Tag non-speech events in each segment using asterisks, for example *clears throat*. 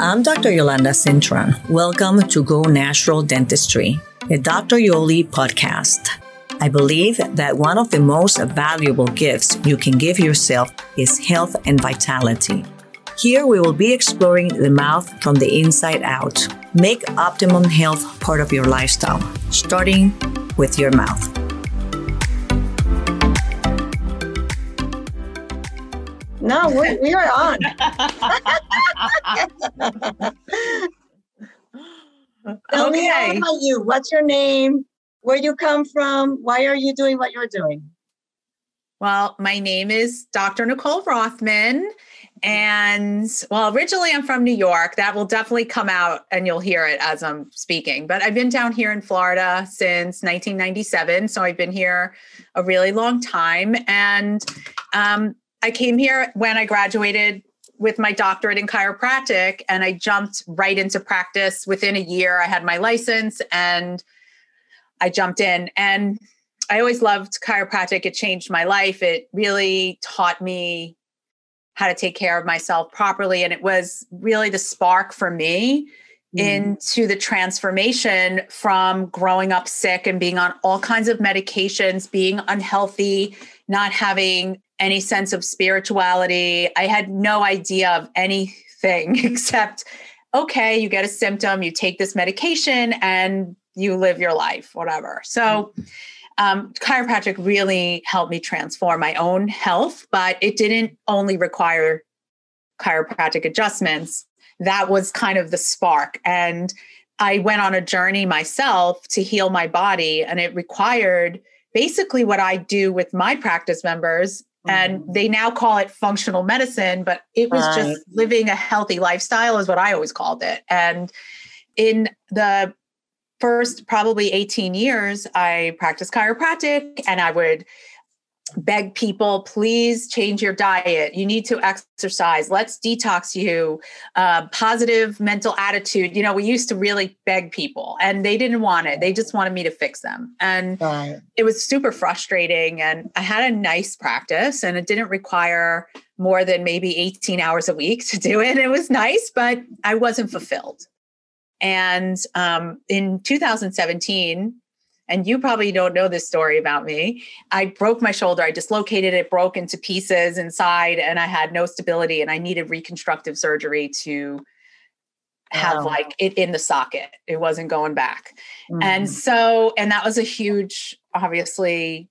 I'm Dr. Yolanda Cintron. Welcome to Go Natural Dentistry, a Dr. Yoli podcast. I believe that one of the most valuable gifts you can give yourself is health and vitality. Here we will be exploring the mouth from the inside out. Make optimum health part of your lifestyle, starting with your mouth. No, we, we are on. *laughs* *laughs* Tell me all about you. What's your name? Where you come from? Why are you doing what you're doing? Well, my name is Dr. Nicole Rothman. And well, originally I'm from New York. That will definitely come out and you'll hear it as I'm speaking. But I've been down here in Florida since 1997. So I've been here a really long time. And um, I came here when I graduated with my doctorate in chiropractic and I jumped right into practice within a year. I had my license and I jumped in. And I always loved chiropractic. It changed my life. It really taught me how to take care of myself properly. And it was really the spark for me mm. into the transformation from growing up sick and being on all kinds of medications, being unhealthy, not having any sense of spirituality. I had no idea of anything *laughs* except, okay, you get a symptom, you take this medication, and you live your life, whatever. So, um, chiropractic really helped me transform my own health, but it didn't only require chiropractic adjustments. That was kind of the spark. And I went on a journey myself to heal my body, and it required basically what I do with my practice members. And Mhm. they now call it functional medicine, but it was Right. just living a healthy lifestyle, is what I always called it. And in the first probably 18 years, I practiced chiropractic and I would beg people, please change your diet. You need to exercise. Let's detox you. Uh, positive mental attitude. You know, we used to really beg people and they didn't want it. They just wanted me to fix them. And Right. it was super frustrating. And I had a nice practice and it didn't require more than maybe 18 hours a week to do it. It was nice, but I wasn't fulfilled. And um, in 2017, and you probably don't know this story about me, I broke my shoulder. I dislocated it, broke into pieces inside, and I had no stability, and I needed reconstructive surgery to have Wow. like it in the socket. It wasn't going back. And Mhm. so, and that was a huge, obviously,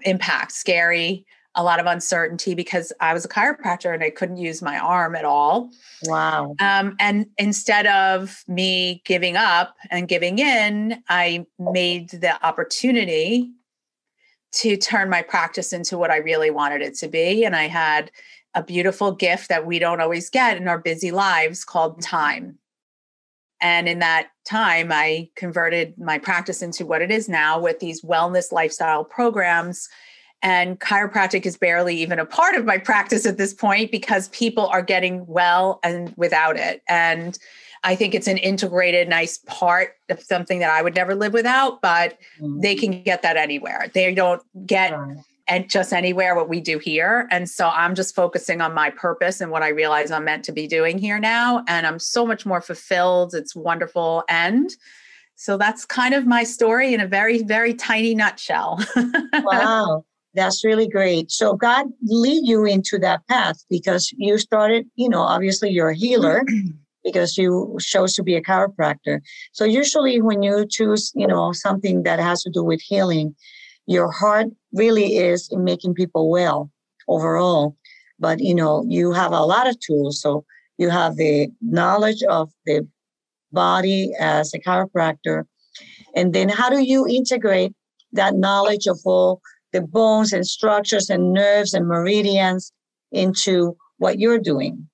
impact, scary, a lot of uncertainty because I was a chiropractor and I couldn't use my arm at all. wow. Um, and instead of me giving up and giving in, I made the opportunity to turn my practice into what I really wanted it to be. And I had a beautiful gift that we don't always get in our busy lives called time. And in that time, I converted my practice into what it is now with these wellness lifestyle programs. And chiropractic is barely even a part of my practice at this point because people are getting well and without it. And I think it's an integrated, nice part of something that I would never live without, but Mhm. they can get that anywhere. They don't get Right. and just anywhere what we do here. And so I'm just focusing on my purpose and what I realize I'm meant to be doing here now. And I'm so much more fulfilled. It's wonderful. And so that's kind of my story in a very, very tiny nutshell. *laughs* Wow. That's really great. So God lead you into that path because you started, you know, obviously you're a healer *clears throat* because you chose to be a chiropractor. So usually when you choose, you know, something that has to do with healing, your heart really is in making people well overall. But you know, you have a lot of tools. So you have the knowledge of the body as a chiropractor. And then how do you integrate that knowledge of all the bones and structures and nerves and meridians into what you're doing?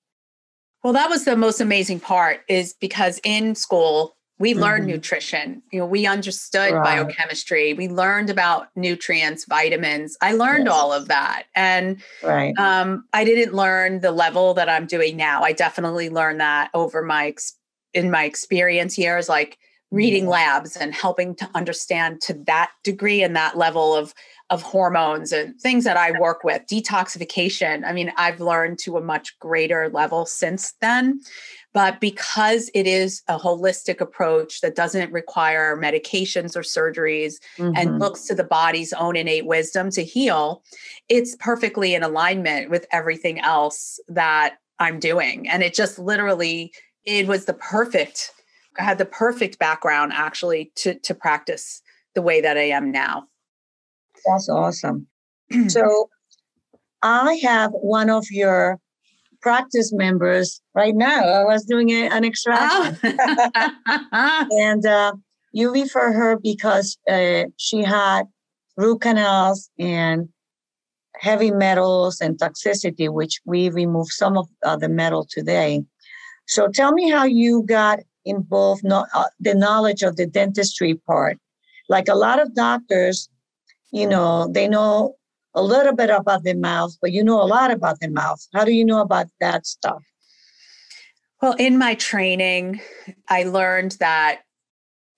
Well, that was the most amazing part is because in school, we learned Mhm. nutrition. You know, we understood Right. biochemistry. We learned about nutrients, vitamins. I learned Yes. all of that. And Right. um, I didn't learn the level that I'm doing now. I definitely learned that over my ex- in my experience years, like reading Mhm. labs and helping to understand to that degree and that level of of hormones and things that I work with, detoxification. I mean, I've learned to a much greater level since then. But because it is a holistic approach that doesn't require medications or surgeries mm-hmm. and looks to the body's own innate wisdom to heal, it's perfectly in alignment with everything else that I'm doing. And it just literally, it was the perfect, I had the perfect background actually to, to practice the way that I am now. That's awesome. *clears throat* so I have one of your practice members right now. I was doing a, an extraction. Oh. *laughs* and uh, you refer her because uh, she had root canals and heavy metals and toxicity, which we removed some of uh, the metal today. So tell me how you got involved, no, uh, the knowledge of the dentistry part. Like a lot of doctors, you know, they know a little bit about the mouth, but you know a lot about the mouth. How do you know about that stuff? Well, in my training, I learned that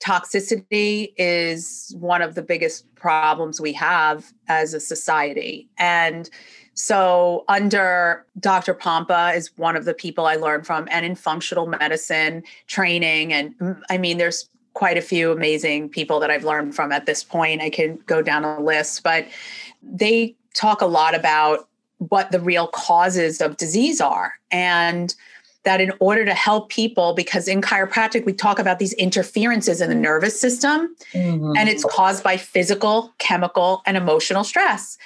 toxicity is one of the biggest problems we have as a society. And so, under Dr. Pompa is one of the people I learned from, and in functional medicine training. And mm, I mean, there's quite a few amazing people that I've learned from at this point. I can go down a list, but they talk a lot about what the real causes of disease are. And that in order to help people, because in chiropractic, we talk about these interferences in the nervous system, mm-hmm. and it's caused by physical, chemical, and emotional stress.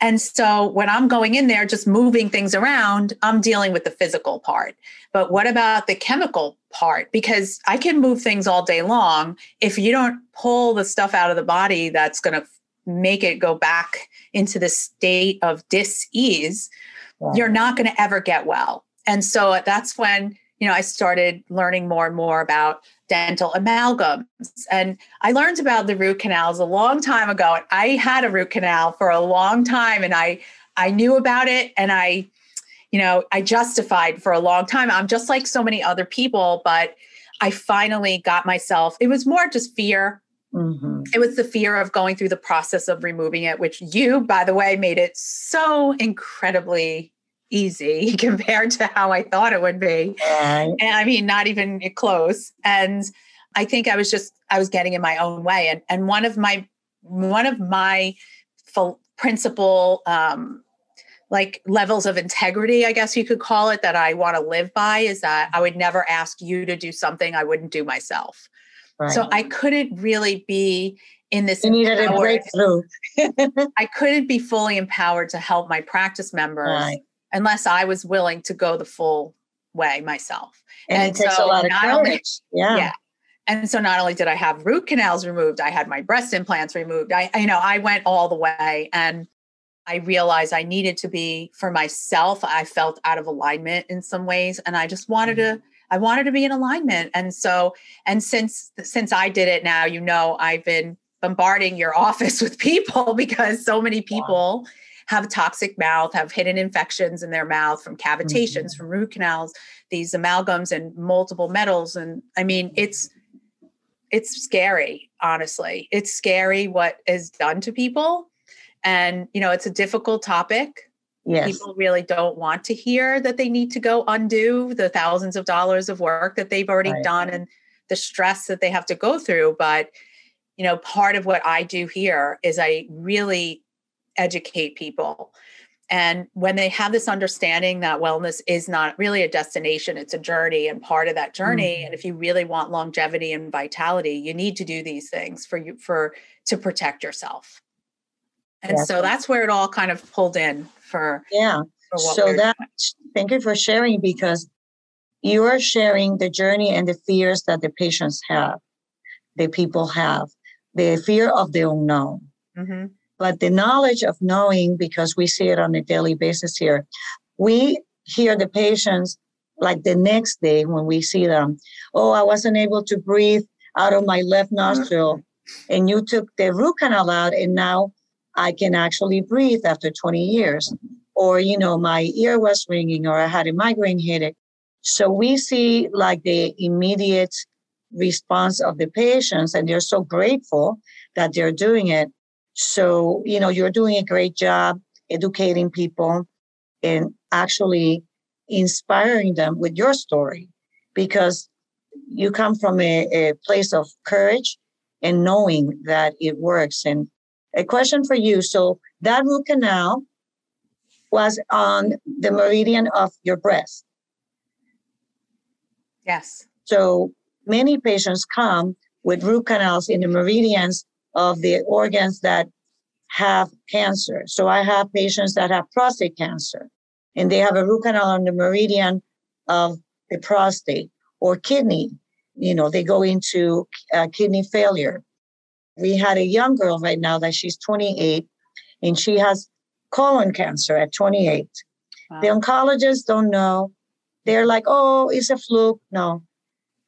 And so when I'm going in there, just moving things around, I'm dealing with the physical part. But what about the chemical part? Because I can move things all day long. If you don't pull the stuff out of the body that's going to make it go back into the state of dis-ease you're not going to ever get well and so uh, that's when you know i started learning more and more about dental amalgams and i learned about the root canals a long time ago i had a root canal for a long time and i i knew about it and i you know i justified for a long time i'm just like so many other people but i finally got myself it was more just fear Mm-hmm. It was the fear of going through the process of removing it, which you, by the way, made it so incredibly easy *laughs* compared to how I thought it would be. Right. And I mean, not even close. And I think I was just I was getting in my own way. And and one of my one of my principal um, like levels of integrity, I guess you could call it, that I want to live by is that I would never ask you to do something I wouldn't do myself. Right. So I couldn't really be in this. You needed a breakthrough. *laughs* I couldn't be fully empowered to help my practice members right. unless I was willing to go the full way myself. And, and it takes so a lot of courage. Only, yeah. yeah. And so not only did I have root canals removed, I had my breast implants removed. I, you know, I went all the way and I realized I needed to be for myself. I felt out of alignment in some ways. And I just wanted mm-hmm. to I wanted to be in alignment. And so, and since since I did it now, you know, I've been bombarding your *laughs* office with people *laughs* because so many people wow. have toxic mouth, have hidden infections in their mouth from cavitations, mm-hmm. from root canals, these amalgams and multiple metals. And I mean, it's it's scary, honestly. It's scary what is done to people. And, you know, it's a difficult topic Yes. People really don't want to hear that they need to go undo the thousands of dollars of work that they've already right. done and the stress that they have to go through. But, you know, part of what I do here is I really educate people. And when they have this understanding that wellness is not really a destination, it's a journey and part of that journey. Mm-hmm. And if you really want longevity and vitality, you need to do these things for you for to protect yourself. And yes. so that's where it all kind of pulled in for yeah for so that thank you for sharing because you are sharing the journey and the fears that the patients have the people have the fear of the unknown mm-hmm. but the knowledge of knowing because we see it on a daily basis here we hear the patients like the next day when we see them oh i wasn't able to breathe out of my left nostril mm-hmm. and you took the root canal out and now I can actually breathe after 20 years. Or, you know, my ear was ringing or I had a migraine headache. So we see like the immediate response of the patients and they're so grateful that they're doing it. So, you know, you're doing a great job educating people and actually inspiring them with your story. because you come from a, a place of courage and knowing that it works. And a question for you. So that root canal was on the meridian of your breast. Yes. So many patients come with root canals in the meridians of the organs that have cancer. So I have patients that have prostate cancer and they have a root canal on the meridian of the prostate or kidney. You know, they go into uh, kidney failure. We had a young girl right now that she's 28 and she has colon cancer at 28. Wow. The oncologists don't know. They're like, oh, it's a fluke. No,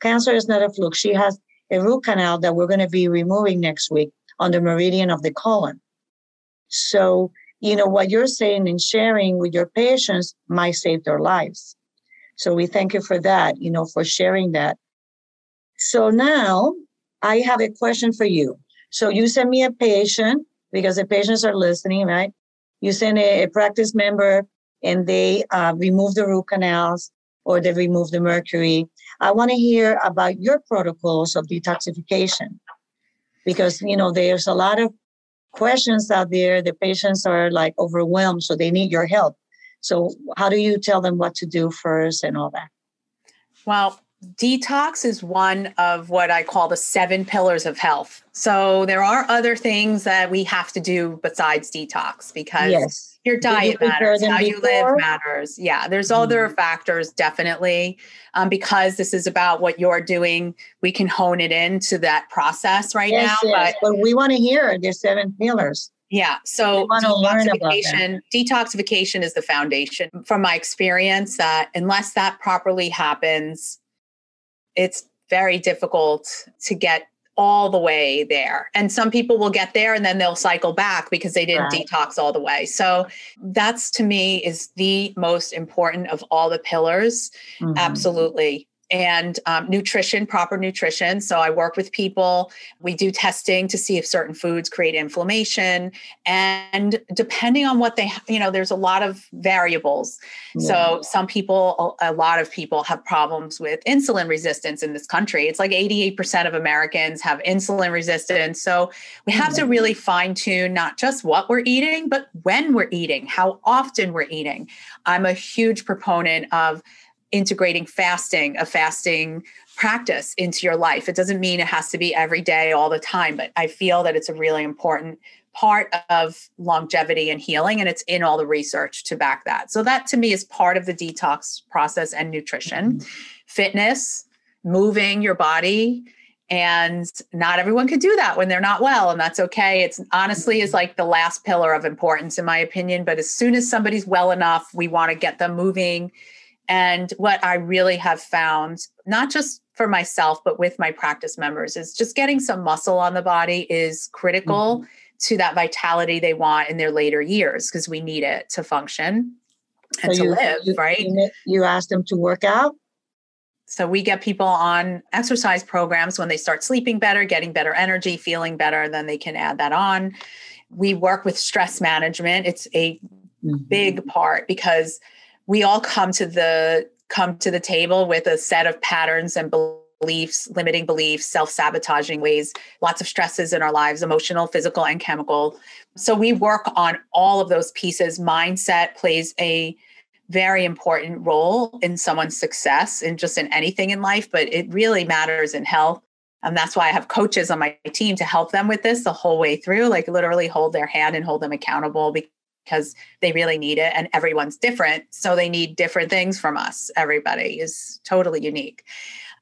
cancer is not a fluke. She has a root canal that we're going to be removing next week on the meridian of the colon. So, you know, what you're saying and sharing with your patients might save their lives. So we thank you for that, you know, for sharing that. So now I have a question for you. So you send me a patient because the patients are listening, right? You send a, a practice member and they uh, remove the root canals or they remove the mercury. I want to hear about your protocols of detoxification because, you know, there's a lot of questions out there. The patients are like overwhelmed, so they need your help. So, how do you tell them what to do first and all that? Well, detox is one of what I call the seven pillars of health. So there are other things that we have to do besides detox because yes. your diet you matters, how before? you live matters. Yeah, there's mm-hmm. other factors definitely. Um, because this is about what you're doing, we can hone it into that process right yes, now. Yes. But, but we want to hear the seven pillars. Yeah. So detoxification, detoxification is the foundation. From my experience, that unless that properly happens, it's very difficult to get all the way there. And some people will get there and then they'll cycle back because they didn't right. detox all the way. So that's to me is the most important of all the pillars. Mm-hmm. Absolutely and um, nutrition, proper nutrition. So I work with people. We do testing to see if certain foods create inflammation. And depending on what they, you know, there's a lot of variables. Yeah. So some people, a lot of people have problems with insulin resistance in this country. It's like 88% of Americans have insulin resistance. So we have to really fine tune not just what we're eating, but when we're eating, how often we're eating. I'm a huge proponent of integrating fasting, a fasting practice into your life. It doesn't mean it has to be every day, all the time, but I feel that it's a really important part of longevity and healing, and it's in all the research to back that. So, that to me is part of the detox process and nutrition, mm-hmm. fitness, moving your body. And not everyone could do that when they're not well, and that's okay. It's honestly is like the last pillar of importance, in my opinion. But as soon as somebody's well enough, we want to get them moving and what I really have found, not just for myself, but with my practice members, is just getting some muscle on the body is critical mm-hmm. to that vitality they want in their later years because we need it to function and so to you, live, you, right? You ask them to work out? So we get people on exercise programs when they start sleeping better, getting better energy, feeling better, then they can add that on. We work with stress management. It's a mm-hmm. big part because we all come to the come to the table with a set of patterns and beliefs limiting beliefs self-sabotaging ways lots of stresses in our lives emotional physical and chemical. So we work on all of those pieces. Mindset plays a very important role in someone's success and just in anything in life but it really matters in health. And that's why I have coaches on my team to help them with this the whole way through, like literally hold their hand and hold them accountable because they really need it and everyone's different. So they need different things from us. Everybody is totally unique.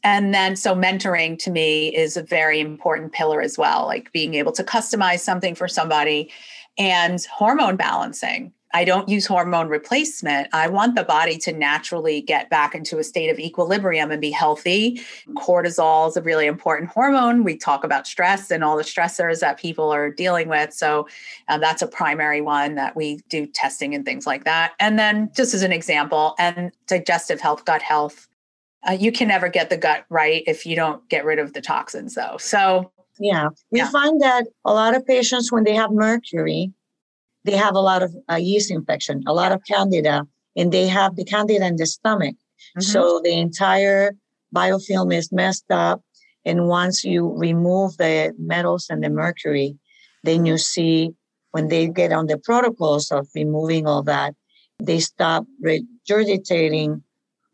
And then, so mentoring to me is a very important pillar as well, like being able to customize something for somebody and hormone balancing. I don't use hormone replacement. I want the body to naturally get back into a state of equilibrium and be healthy. Cortisol is a really important hormone. We talk about stress and all the stressors that people are dealing with. So uh, that's a primary one that we do testing and things like that. And then, just as an example, and digestive health, gut health. Uh, you can never get the gut right if you don't get rid of the toxins, though. So, yeah, we yeah. find that a lot of patients, when they have mercury, they have a lot of uh, yeast infection, a lot of candida, and they have the candida in the stomach. Mm-hmm. So the entire biofilm is messed up. And once you remove the metals and the mercury, then you see when they get on the protocols of removing all that, they stop regurgitating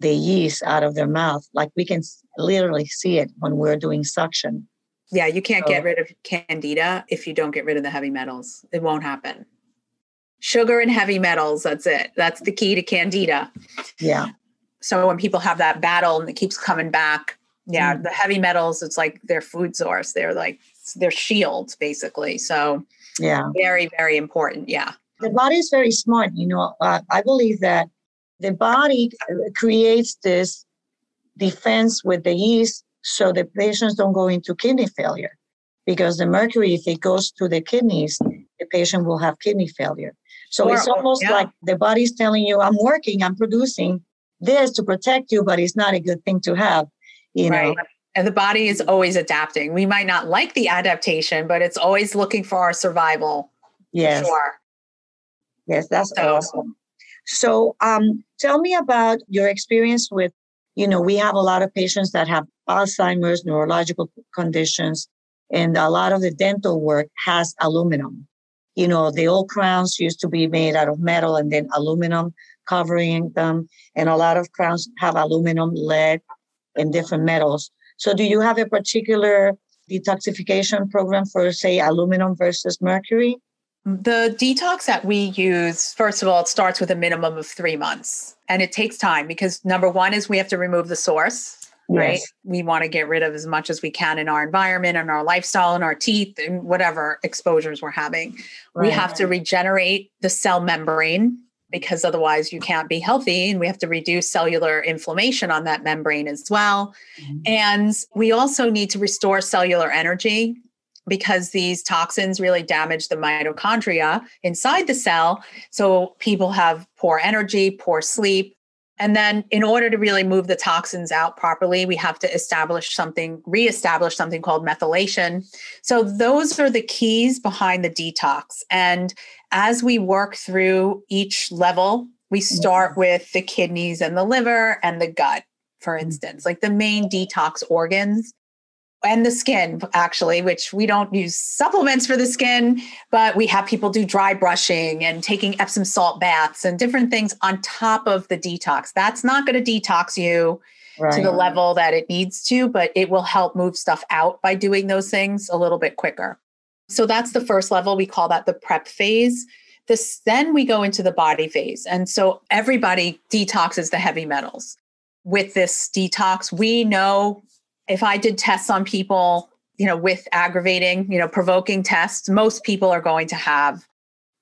the yeast out of their mouth. Like we can literally see it when we're doing suction. Yeah, you can't so, get rid of candida if you don't get rid of the heavy metals. It won't happen. Sugar and heavy metals, that's it. That's the key to candida. Yeah. So when people have that battle and it keeps coming back, yeah, mm. the heavy metals, it's like their food source. They're like their shields, basically. So yeah, very, very important. Yeah. The body is very smart. You know, uh, I believe that the body creates this defense with the yeast so the patients don't go into kidney failure because the mercury if it goes to the kidneys the patient will have kidney failure so or, it's almost yeah. like the body's telling you i'm working i'm producing this to protect you but it's not a good thing to have you right. know and the body is always adapting we might not like the adaptation but it's always looking for our survival yes sure. yes that's so, awesome so um, tell me about your experience with, you know, we have a lot of patients that have Alzheimer's, neurological conditions, and a lot of the dental work has aluminum. You know, the old crowns used to be made out of metal and then aluminum covering them. And a lot of crowns have aluminum, lead, and different metals. So do you have a particular detoxification program for, say, aluminum versus mercury? The detox that we use, first of all, it starts with a minimum of three months. And it takes time because number one is we have to remove the source, yes. right? We want to get rid of as much as we can in our environment and our lifestyle and our teeth and whatever exposures we're having. Right. We have to regenerate the cell membrane because otherwise you can't be healthy and we have to reduce cellular inflammation on that membrane as well. Mm-hmm. And we also need to restore cellular energy because these toxins really damage the mitochondria inside the cell. So people have poor energy, poor sleep. And then, in order to really move the toxins out properly, we have to establish something, reestablish something called methylation. So, those are the keys behind the detox. And as we work through each level, we start with the kidneys and the liver and the gut, for mm. instance, like the main detox organs and the skin actually which we don't use supplements for the skin but we have people do dry brushing and taking epsom salt baths and different things on top of the detox. That's not going to detox you right. to the level that it needs to but it will help move stuff out by doing those things a little bit quicker. So that's the first level. We call that the prep phase. This then we go into the body phase. And so everybody detoxes the heavy metals. With this detox we know if I did tests on people, you know, with aggravating, you know, provoking tests, most people are going to have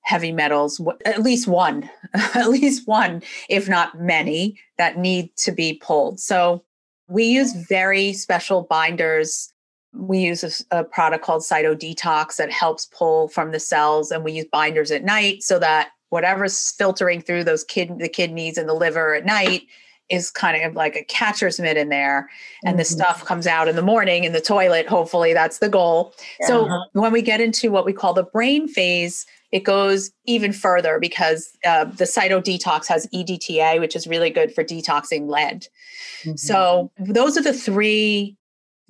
heavy metals, at least one, *laughs* at least one, if not many, that need to be pulled. So we use very special binders. We use a, a product called Cytodetox that helps pull from the cells, and we use binders at night so that whatever's filtering through those kid the kidneys and the liver at night is kind of like a catcher's mitt in there and mm-hmm. the stuff comes out in the morning in the toilet hopefully that's the goal yeah. so uh-huh. when we get into what we call the brain phase it goes even further because uh, the cyto detox has edta which is really good for detoxing lead mm-hmm. so those are the three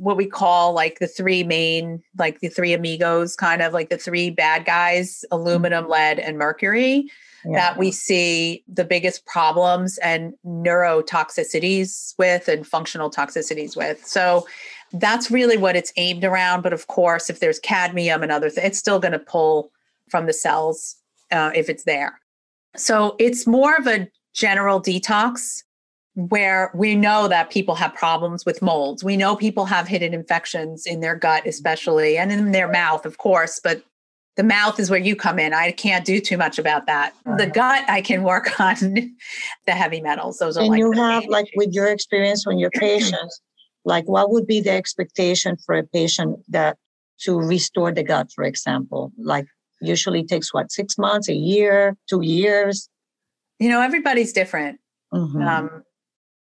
what we call like the three main like the three amigos kind of like the three bad guys aluminum mm-hmm. lead and mercury yeah. that we see the biggest problems and neurotoxicities with and functional toxicities with. So that's really what it's aimed around. But of course, if there's cadmium and other things, it's still going to pull from the cells uh, if it's there. So it's more of a general detox where we know that people have problems with molds. We know people have hidden infections in their gut, especially, and in their mouth, of course, but the mouth is where you come in. I can't do too much about that. The gut, I can work *laughs* on the heavy metals. Those are and like you have like with your experience when your *clears throat* patients, like what would be the expectation for a patient that to restore the gut, for example? Like usually takes what six months, a year, two years. You know, everybody's different. Mm-hmm. Um,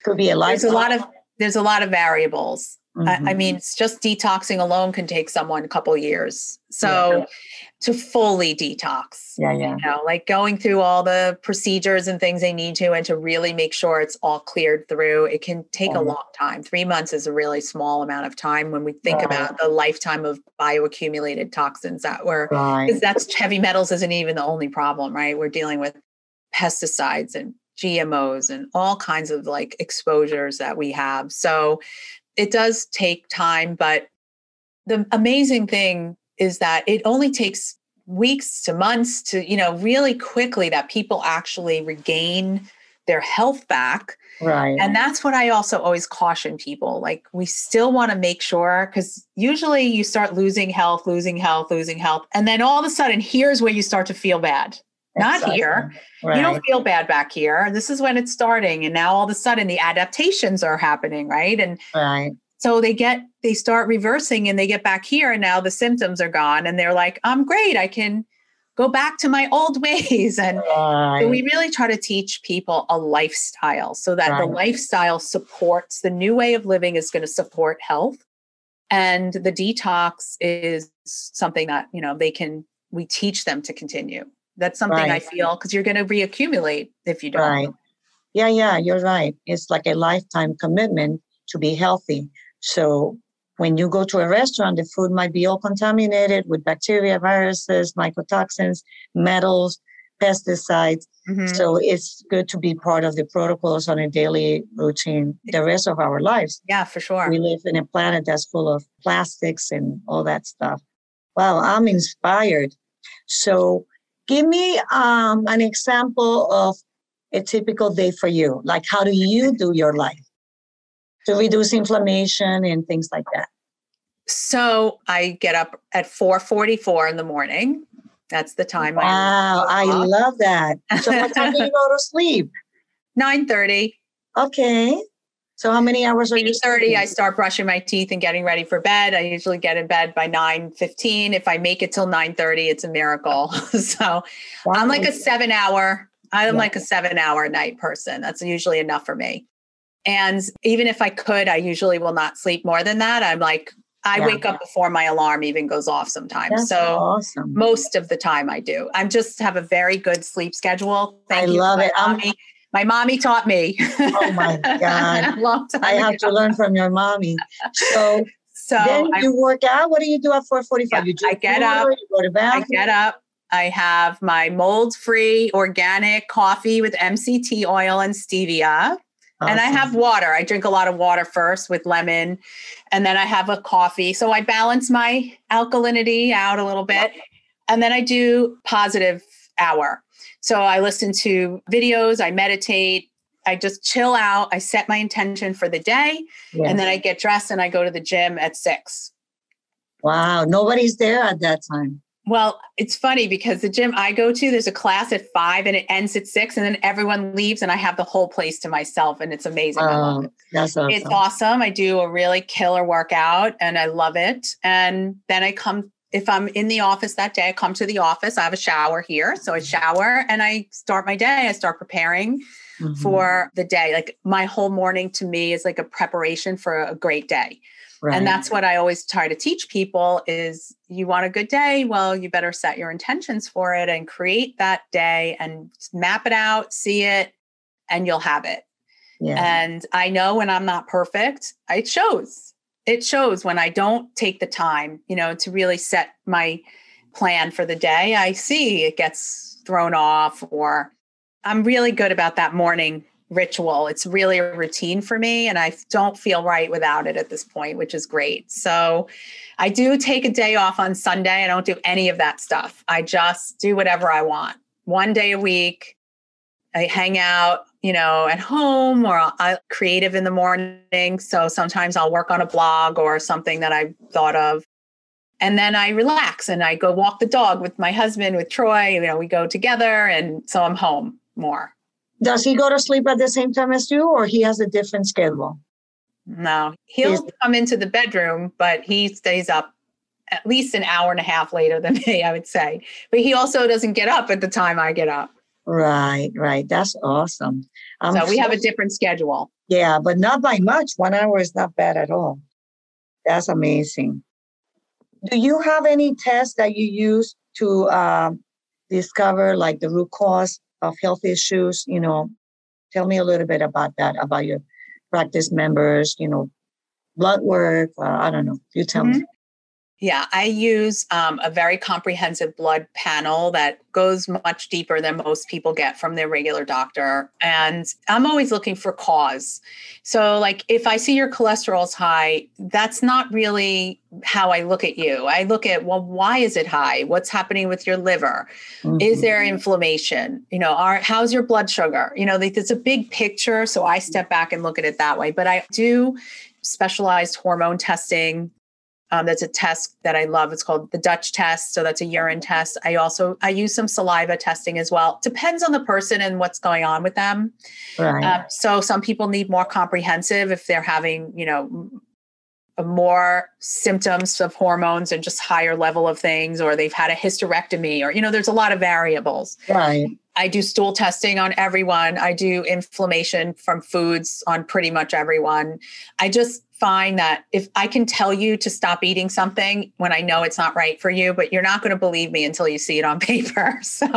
Could be a life. There's a lot of there's a lot of variables. Mm-hmm. I, I, mm-hmm. mean, it's just detoxing alone can take someone a couple years. So. Yeah to fully detox. Yeah, yeah. You know, like going through all the procedures and things they need to, and to really make sure it's all cleared through. It can take a long time. Three months is a really small amount of time when we think Right. about the lifetime of bioaccumulated toxins that were, Right. because that's heavy metals isn't even the only problem, right? We're dealing with pesticides and GMOs and all kinds of like exposures that we have. So it does take time, but the amazing thing is that it only takes weeks to months to, you know, really quickly that people actually regain their health back. Right. And that's what I also always caution people. Like, we still want to make sure, because usually you start losing health, losing health, losing health. And then all of a sudden, here's where you start to feel bad. Not Exactly. here. Right. You don't feel bad back here. This is when it's starting. And now all of a sudden, the adaptations are happening, right? And right. so they get, they start reversing and they get back here. And now the symptoms are gone. And they're like, I'm great. I can go back to my *laughs* old ways. And Right. so we really try to teach people a lifestyle so that the lifestyle supports the new way of living is going to support health. And the detox is something that, you know, they can, we teach them to continue. That's something I feel because you're going to reaccumulate if you don't. Right. Yeah, yeah, you're right. It's like a lifetime commitment to be healthy. So when you go to a restaurant, the food might be all contaminated with bacteria, viruses, mycotoxins, metals, pesticides. Mhm. So it's good to be part of the protocols on a daily routine the rest of our lives. yeah, for sure. We live in a planet that's full of plastics and all that stuff. Wow, I'm inspired. So give me um, an example of a typical day for you. Like, how do you do your life to reduce inflammation and things like that? So I get up at 4:44 in the morning. That's the time Wow, I I love that. So what time do you go to *laughs* sleep? 9:30. Okay. So how many hours are you 8:30 sleeping? I start brushing my teeth and getting ready for bed. I usually get in bed by 9:15. If I make it till 9:30, it's a miracle. *laughs* so I'm like a 7 hour I'm Yeah. like a 7 hour night person. That's usually enough for me. And even if I could, I usually will not sleep more than that. I'm like I Yeah. wake up before my alarm even goes off sometimes. That's so awesome. most of the time I do. I'm just have a very good sleep schedule. I you love it. My mommy taught me. Oh my *laughs* God. long time I have to learn from your mommy. So So then I, you work out. What do you do at 4:45? Yeah, you I get up, You go to I get up. I have my mold-free organic coffee with MCT oil and stevia. And I have water. I drink a lot of water first with lemon. And then I have a coffee. So I balance my alkalinity out a little bit. And then I do positive hour. So I listen to videos, I meditate, I just chill out. I set my intention for the day. Yes. And then I get dressed and I go to the gym at six. wow, nobody's there at that time. Well, it's funny because the gym I go to, there's a class at five and it ends at six, and then everyone leaves, and I have the whole place to myself, and it's amazing. I love Oh, it. that's awesome. It's awesome. I do a really killer workout, and I love it. And then I come. If I'm in the office that day, I come to the office. I have a shower here. So I shower and I start my day. I start preparing Mhm. for the day. Like my whole morning to me is like a preparation for a great day Right. and that's what i always try to teach people is you want a good day well you better set your intentions for it and create that day and map it out see it and you'll have it yeah. and i know when i'm not perfect I shows it shows when i don't take the time you know to really set my plan for the day i see it gets thrown off or i'm really good about that morning ritual. It's really a routine for me and i don't feel right without it at this point which is great. So i do take a day off on sunday. I don't do any of that stuff. I just do whatever i want. One day a week i hang out you know at home or i creative in the morning so sometimes i'll work on a blog or something that i thought of and then i relax and i go walk the dog with my husband with troy you know we go together and so i'm home more Does he go to sleep at the same time as you, or he has a different schedule? No, he'll Is- come into the bedroom, but he stays up at least an hour and a half later than *laughs* me, I would say. But he also doesn't get up at the time I get up. Right, right. That's awesome. Um, So we have a different schedule. yeah, but not by much. One hour is not bad at all. That's amazing. Do you have any tests that you use to uh, discover like the root cause of health issues? You know, tell me a little bit about that, about your practice members, you know, blood work. Uh, I don't know. You tell mm-hmm. me. Yeah, I use um, a very comprehensive blood panel that goes much deeper than most people get from their regular doctor. And I'm always looking for cause. So, like, if I see your cholesterol's high, that's not really how I look at you. I look at, well, why is it high? What's happening with your liver? Mm-hmm. Is there inflammation? You know, are, how's your blood sugar? You know, it's a big picture. So I step back and look at it that way. But I do specialized hormone testing um, that's a test that I love. It's called the Dutch test. So that's a urine test. I also I use some saliva testing as well. Depends on the person and what's going on with them. Right. Um, so some people need more comprehensive if they're having you know more symptoms of hormones and just higher level of things, or they've had a hysterectomy, or you know, there's a lot of variables. Right. I do stool testing on everyone. I do inflammation from foods on pretty much everyone. I just find that if I can tell you to stop eating something when I know it's not right for you, but you're not going to believe me until you see it on *laughs* paper. So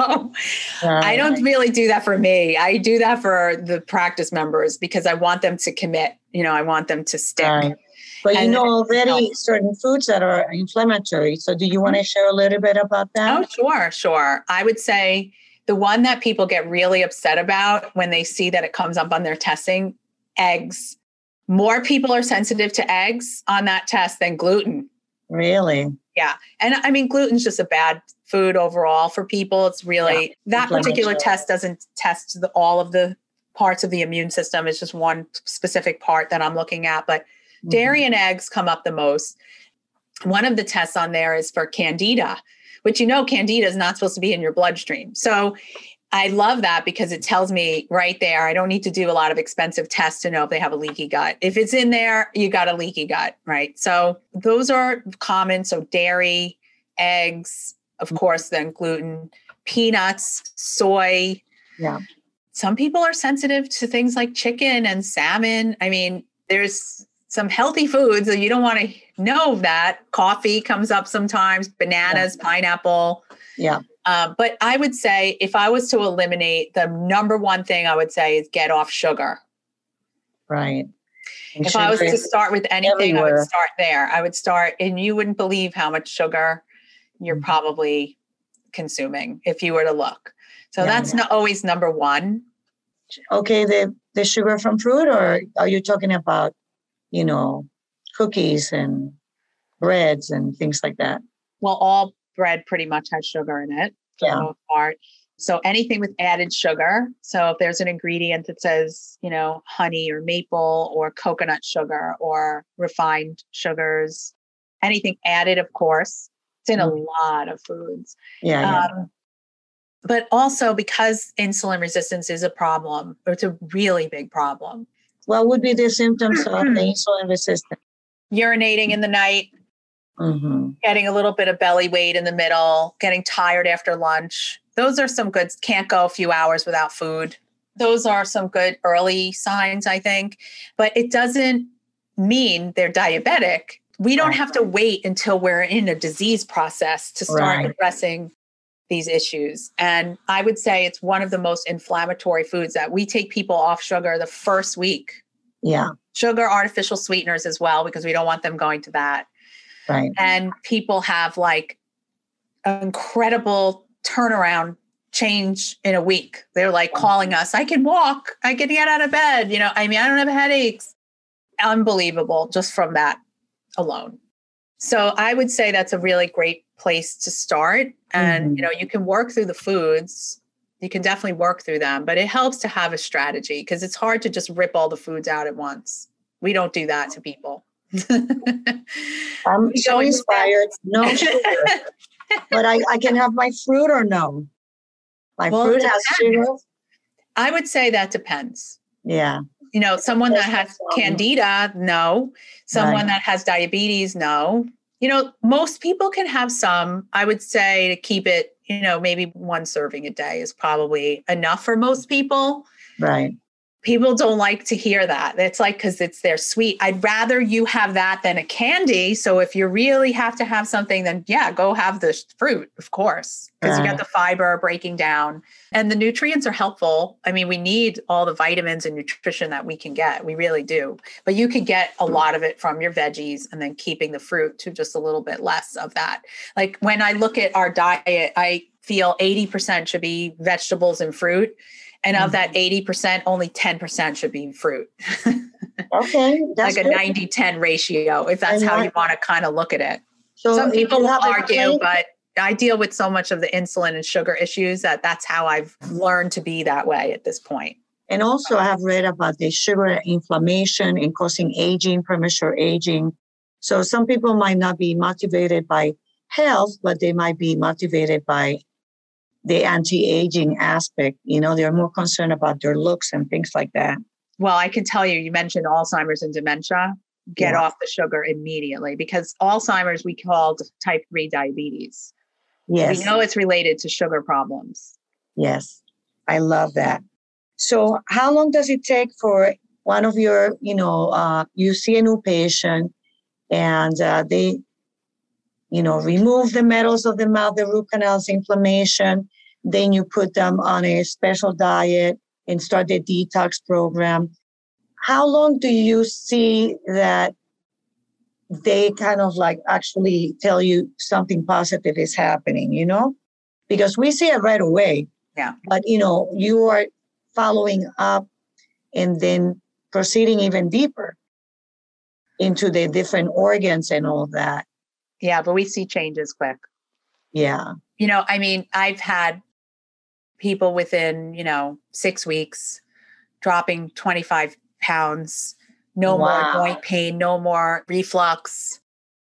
right. I don't really do that for me. I do that for the practice members because I want them to commit. You know, I want them to stick. Right. But and you know already certain foods that are inflammatory. So do you want to share a little bit about that? Oh, sure, sure. I would say the one that people get really upset about when they see that it comes up on their testing, eggs more people are sensitive to eggs on that test than gluten. Really? Yeah. And I mean, gluten's just a bad food overall for people. It's really yeah. that particular test doesn't test the, all of the parts of the immune system. It's just one specific part that I'm looking at. But mm-hmm. dairy and eggs come up the most. One of the tests on there is for candida, which you know, candida is not supposed to be in your bloodstream. So I love that because it tells me right there, I don't need to do a lot of expensive tests to know if they have a leaky gut. If it's in there, you got a leaky gut, right? So those are common. So dairy, eggs, of mm-hmm. course, then gluten, peanuts, soy. Yeah. Some people are sensitive to things like chicken and salmon. I mean, there's some healthy foods that you don't want to know that. Coffee comes up sometimes, bananas, yeah. pineapple. Yeah. Um, but I would say if I was to eliminate the number one thing I would say is get off sugar. Right. And if I was to start with anything, everywhere. I would start there. I would start, and you wouldn't believe how much sugar you're mm-hmm. probably consuming if you were to look. So yeah, that's not always number one. Okay, the the sugar from fruit, or are you talking about, you know, cookies and breads and things like that? Well, all bread pretty much has sugar in it for yeah. the most part. So anything with added sugar. So if there's an ingredient that says, you know, honey or maple or coconut sugar or refined sugars, anything added, of course, it's in a mm. lot of foods. Yeah. Um, But also because insulin resistance is a problem, or it's a really big problem. What would be the symptoms of the *clears throat* insulin resistance? Urinating in the night, mm-hmm. getting a little bit of belly weight in the middle, getting tired after lunch. Those are some good, can't go a few hours without food. Those are some good early signs, I think. But it doesn't mean they're diabetic. We don't have to wait until we're in a disease process to start right. addressing these issues. And I would say it's one of the most inflammatory foods that we take people off sugar the first week. Yeah. Sugar, artificial sweeteners as well, because we don't want them going to that. Right. And people have like incredible turnaround change in a week. They're like calling us, I can walk, I can get out of bed. You know, I mean, I don't have headaches. Unbelievable just from that alone. So I would say that's a really great place to start. And, mm-hmm. you know, you can work through the foods. You can definitely work through them, but it helps to have a strategy because it's hard to just rip all the foods out at once. We don't do that to people. I'm so inspired. *laughs* No sugar. *laughs* but I, I can have my fruit or no? My well, fruit has sugar. I would say that depends. Yeah. You know, someone that has candida, no. Someone right. that has diabetes, no. You know, most people can have some. I would say to keep it, you know, maybe one serving a day is probably enough for most people. Right. People don't like to hear that. It's like because it's their sweet. I'd rather you have that than a candy. So if you really have to have something, then yeah, go have the fruit, of course, because you got the fiber breaking down and the nutrients are helpful. I mean, we need all the vitamins and nutrition that we can get. We really do. But you can get a lot of it from your veggies and then keeping the fruit to just a little bit less of that. Like when I look at our diet, I feel 80% should be vegetables and fruit and of that 80%, mm-hmm. only 10% should be fruit. *laughs* okay. like a 90 10 ratio, if that's and how you want to kind of look at it. So Some people will argue, but I deal with so much of the insulin and sugar issues that that's how I've learned to be that way at this point. And also, I have read about the sugar inflammation and causing aging, premature aging. So some people might not be motivated by health, but they might be motivated by the anti-aging aspect. You know, they're more concerned about their looks and things like that. Well, I can tell you, you mentioned Alzheimer's and dementia. Get yeah. off the sugar immediately because Alzheimer's we called type 3 diabetes. Yes. We know it's related to sugar problems. Yes. I love that. So how long does it take for one of your, you know, uh, you see a new patient and uh, they you know, remove the metals of the mouth, the root canals, inflammation. Then you put them on a special diet and start the detox program. How long do you see that they kind of like actually tell you something positive is happening, you know? Because we see it right away. Yeah. But, you know, you are following up and then proceeding even deeper into the different organs and all that. Yeah, but we see changes quick. Yeah. You know, I mean, I've had people within, you know, six weeks dropping 25 pounds, no wow. more joint pain, no more reflux,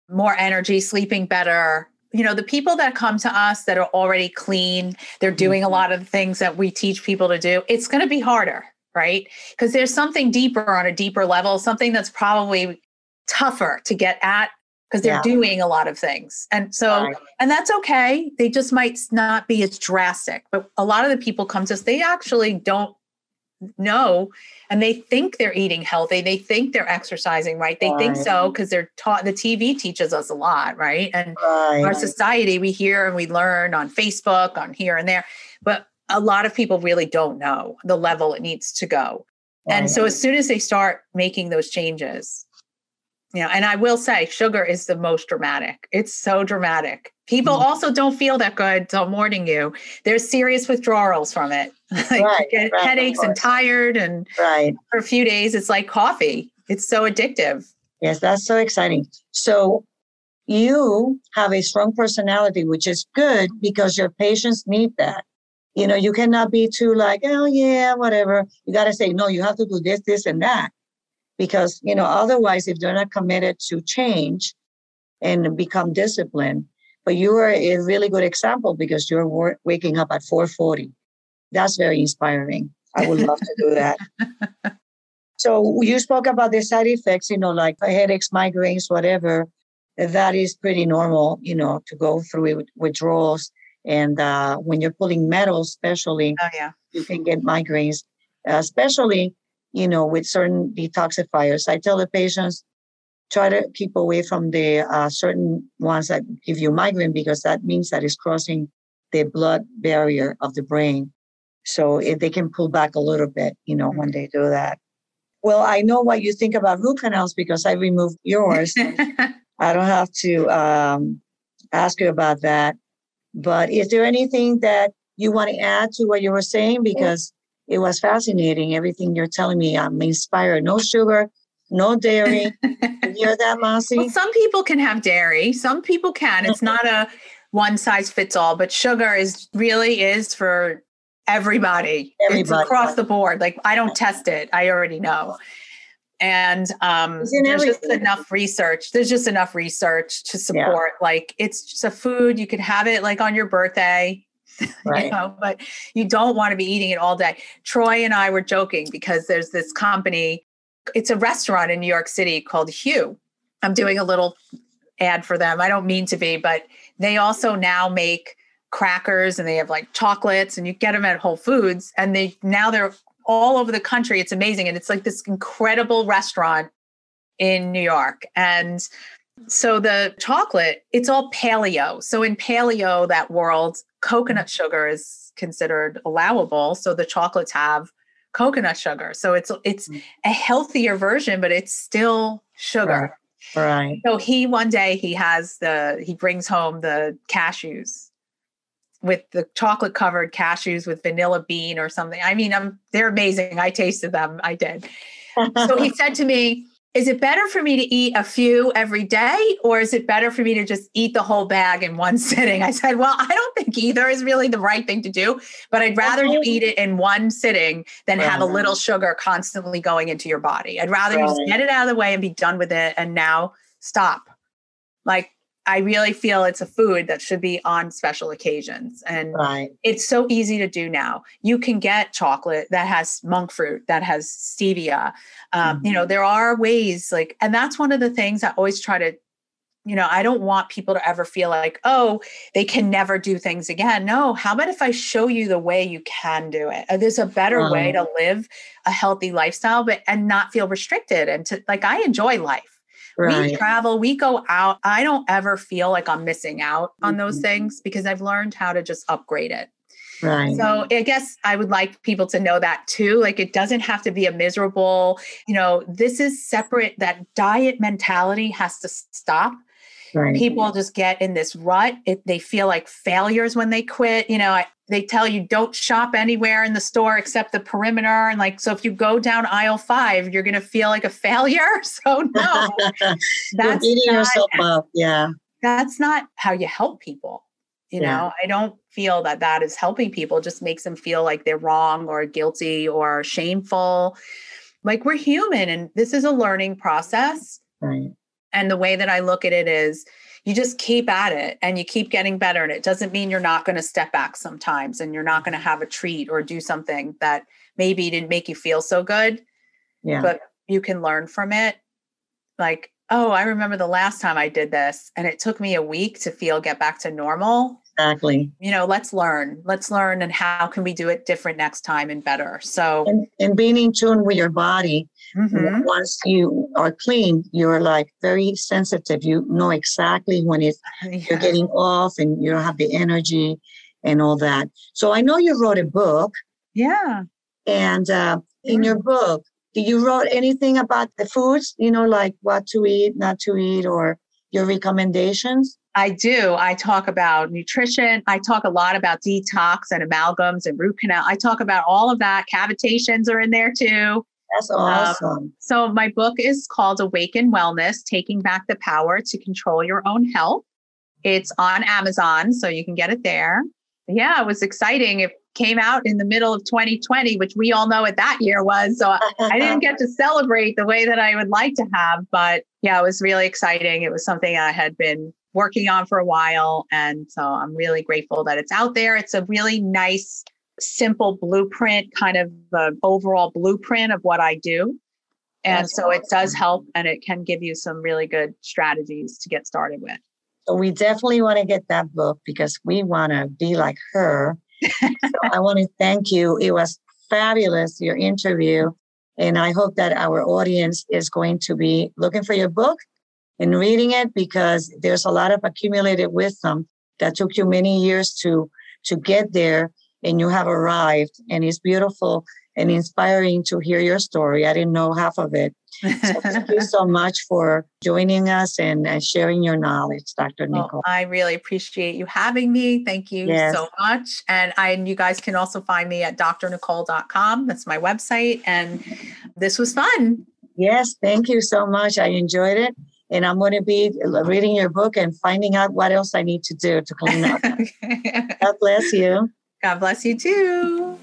more energy, sleeping better. You know, the people that come to us that are already clean, they're doing mm-hmm. a lot of the things that we teach people to do. It's going to be harder, right? Because there's something deeper on a deeper level, something that's probably tougher to get at because they're yeah. doing a lot of things. And so, right. and that's okay. They just might not be as drastic. But a lot of the people come to us, they actually don't know and they think they're eating healthy. They think they're exercising right. They right. think so because they're taught, the TV teaches us a lot, right? And right. our society, we hear and we learn on Facebook, on here and there. But a lot of people really don't know the level it needs to go. And so as soon as they start making those changes, know, and I will say sugar is the most dramatic. It's so dramatic. People mm-hmm. also don't feel that good. So I'm warning you. There's serious withdrawals from it. *laughs* like right, right, headaches and tired and right. for a few days it's like coffee. It's so addictive. Yes, that's so exciting. So you have a strong personality, which is good because your patients need that. You know, you cannot be too like, oh yeah, whatever. You got to say, no, you have to do this, this, and that because you know otherwise if they're not committed to change and become disciplined but you are a really good example because you're w- waking up at 4.40 that's very inspiring. I would love to do *laughs* that. So you spoke about the side effects you know like headaches migraines whatever. That is pretty normal you know to go through withdrawals. And uh, when you're pulling metals especially oh, yeah. you can get migraines uh, especially you know, with certain detoxifiers. I tell the patients, try to keep away from the uh, certain ones that give you migraine because that means that it's crossing the blood barrier of the brain. So if they can pull back a little bit, you know, when they do that. Well, I know what you think about root canals because I removed yours. *laughs* I don't have to um, ask you about that. But is there anything that you want to add to what you were saying? Because it was fascinating. Everything you're telling me, I'm inspired. No sugar, no dairy. *laughs* you hear that, Masi? Well, some people can have dairy. Some people can. It's not a one size fits all, but sugar is really is for everybody. everybody. It's across the board. Like I don't test it. I already know. And um, there's just enough research. There's just enough research to support. Yeah. Like it's just a food. You could have it like on your birthday. *laughs* Right. you know, but you don't want to be eating it all day. Troy and I were joking because there's this company, it's a restaurant in New York City called Hu. I'm doing a little ad for them. I don't mean to be, but they also now make crackers and they have like chocolates and you get them at Whole Foods and they now they're all over the country. It's amazing. And it's like this incredible restaurant in New York. And so the chocolate, it's all paleo. So in paleo, that world, coconut sugar is considered allowable. So the chocolates have coconut sugar. So it's it's mm. a healthier version, but it's still sugar. Right. right. So he one day he has the he brings home the cashews with the chocolate covered cashews with vanilla bean or something. I mean, I'm they're amazing. I tasted them. I did. so he *laughs* said to me, is it better for me to eat a few every day or is it better for me to just eat the whole bag in one *laughs* sitting? I said well i don't think either is really the right thing to do but i'd rather you eat it in one sitting than have a uh-huh. little sugar constantly going into your body. I'd rather you just get it out of the way and be done with it and now stop. Like I really feel it's a food that should be on special occasions. And right. it's so easy to do now. You can get chocolate that has monk fruit, that has stevia. Um, mm-hmm. You know, mm-hmm. there are ways like, and that's one of the things I always try to, you know, I don't want people to ever feel like, oh, they can never do things again. No, how about if I show you the way you can do it? Uh, there's a better way to live a healthy lifestyle, but and not feel restricted and to like I enjoy life. Right. We travel, we go out. I don't ever feel like I'm missing out on those mm-hmm. things because I've learned how to just upgrade it. Right. So I guess I would like people to know that too. Like it doesn't have to be a miserable, you know, this is separate. That diet mentality has to stop. Right. People just get in this rut. It, they feel like failures when they quit. You know, I, they tell you don't shop anywhere in the store except the perimeter. And like so if you go down aisle five you're gonna feel like a failure. *laughs* So no. *laughs* That's you're beating not, yourself up. Yeah. That's not how you help people you yeah. know? I don't feel that that is helping people. It just makes them feel like they're wrong or guilty or shameful. Like we're human and this is a learning process. Right and the way that i look at it is you just keep at it and you keep getting better. And it doesn't mean you're not going to step back sometimes and you're not going to mm-hmm. have a treat or do something that maybe didn't make you feel so good. Yeah. But you can learn from it. Like, oh, I remember the last time I did this and it took me a week to feel get back to normal. Exactly. You know, let's learn. Let's learn and how can we do it different next time and better. So and, and being in tune with your body Mm-hmm. Once you are clean, you're like very sensitive. You know exactly when it's *laughs* yeah. you're getting off and you don't have the energy and all that. So I know you wrote a book. Yeah. And uh, in your book, do you wrote anything about the foods? You know, like what to eat, not to eat, or your recommendations? I do. I talk about nutrition. I talk a lot about detox and amalgams and root canal. I talk about all of that. Cavitations are in there too. That's um, awesome. Um, so, my book is called Awaken Wellness Taking Back the Power to Control Your Own Health. It's on Amazon, so you can get it there. Yeah, it was exciting. It came out in the middle of 2020, which we all know what that year was. So, I didn't get to *laughs* celebrate the way that I would like to have. But yeah, it was really exciting. It was something I had been working on for a while. And so, I'm really grateful that it's out there. It's a really nice, simple blueprint, kind of the overall blueprint of what I do. And That's so awesome. it does help and it can give you some really good strategies to get started with. So we definitely want to get that book because we want to be like her. so *laughs* I want to thank you. It was fabulous, your interview. And I hope that our audience is going to be looking for your book and reading it because there's a lot of accumulated wisdom that took you many years to to get there and you have arrived and it's beautiful and inspiring to hear your story. I didn't know half of it. *laughs* So thank you so much for joining us and uh, sharing your knowledge, Dr. Nicole. Well, I really appreciate you having me. Thank you yes. so much. And I and you guys can also find me at drnicole.com. That's my website. And this was fun. Yes, thank you so much. I enjoyed it. And I'm going to be uh, reading your book and finding out what else I need to do to clean up. *laughs* God bless you. God bless you too.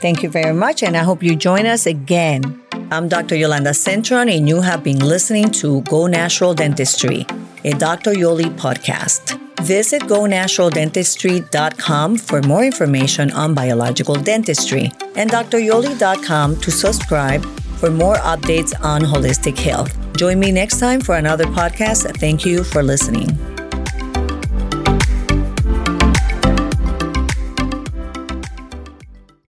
Thank you very much, and I hope you join us again. I'm Dr. Yolanda Centron, and you have been listening to Go Natural Dentistry, a Dr. Yoli podcast. Visit gonaturaldentistry.com for more information on biological dentistry and dryoli.com to subscribe for more updates on holistic health. Join me next time for another podcast. Thank you for listening.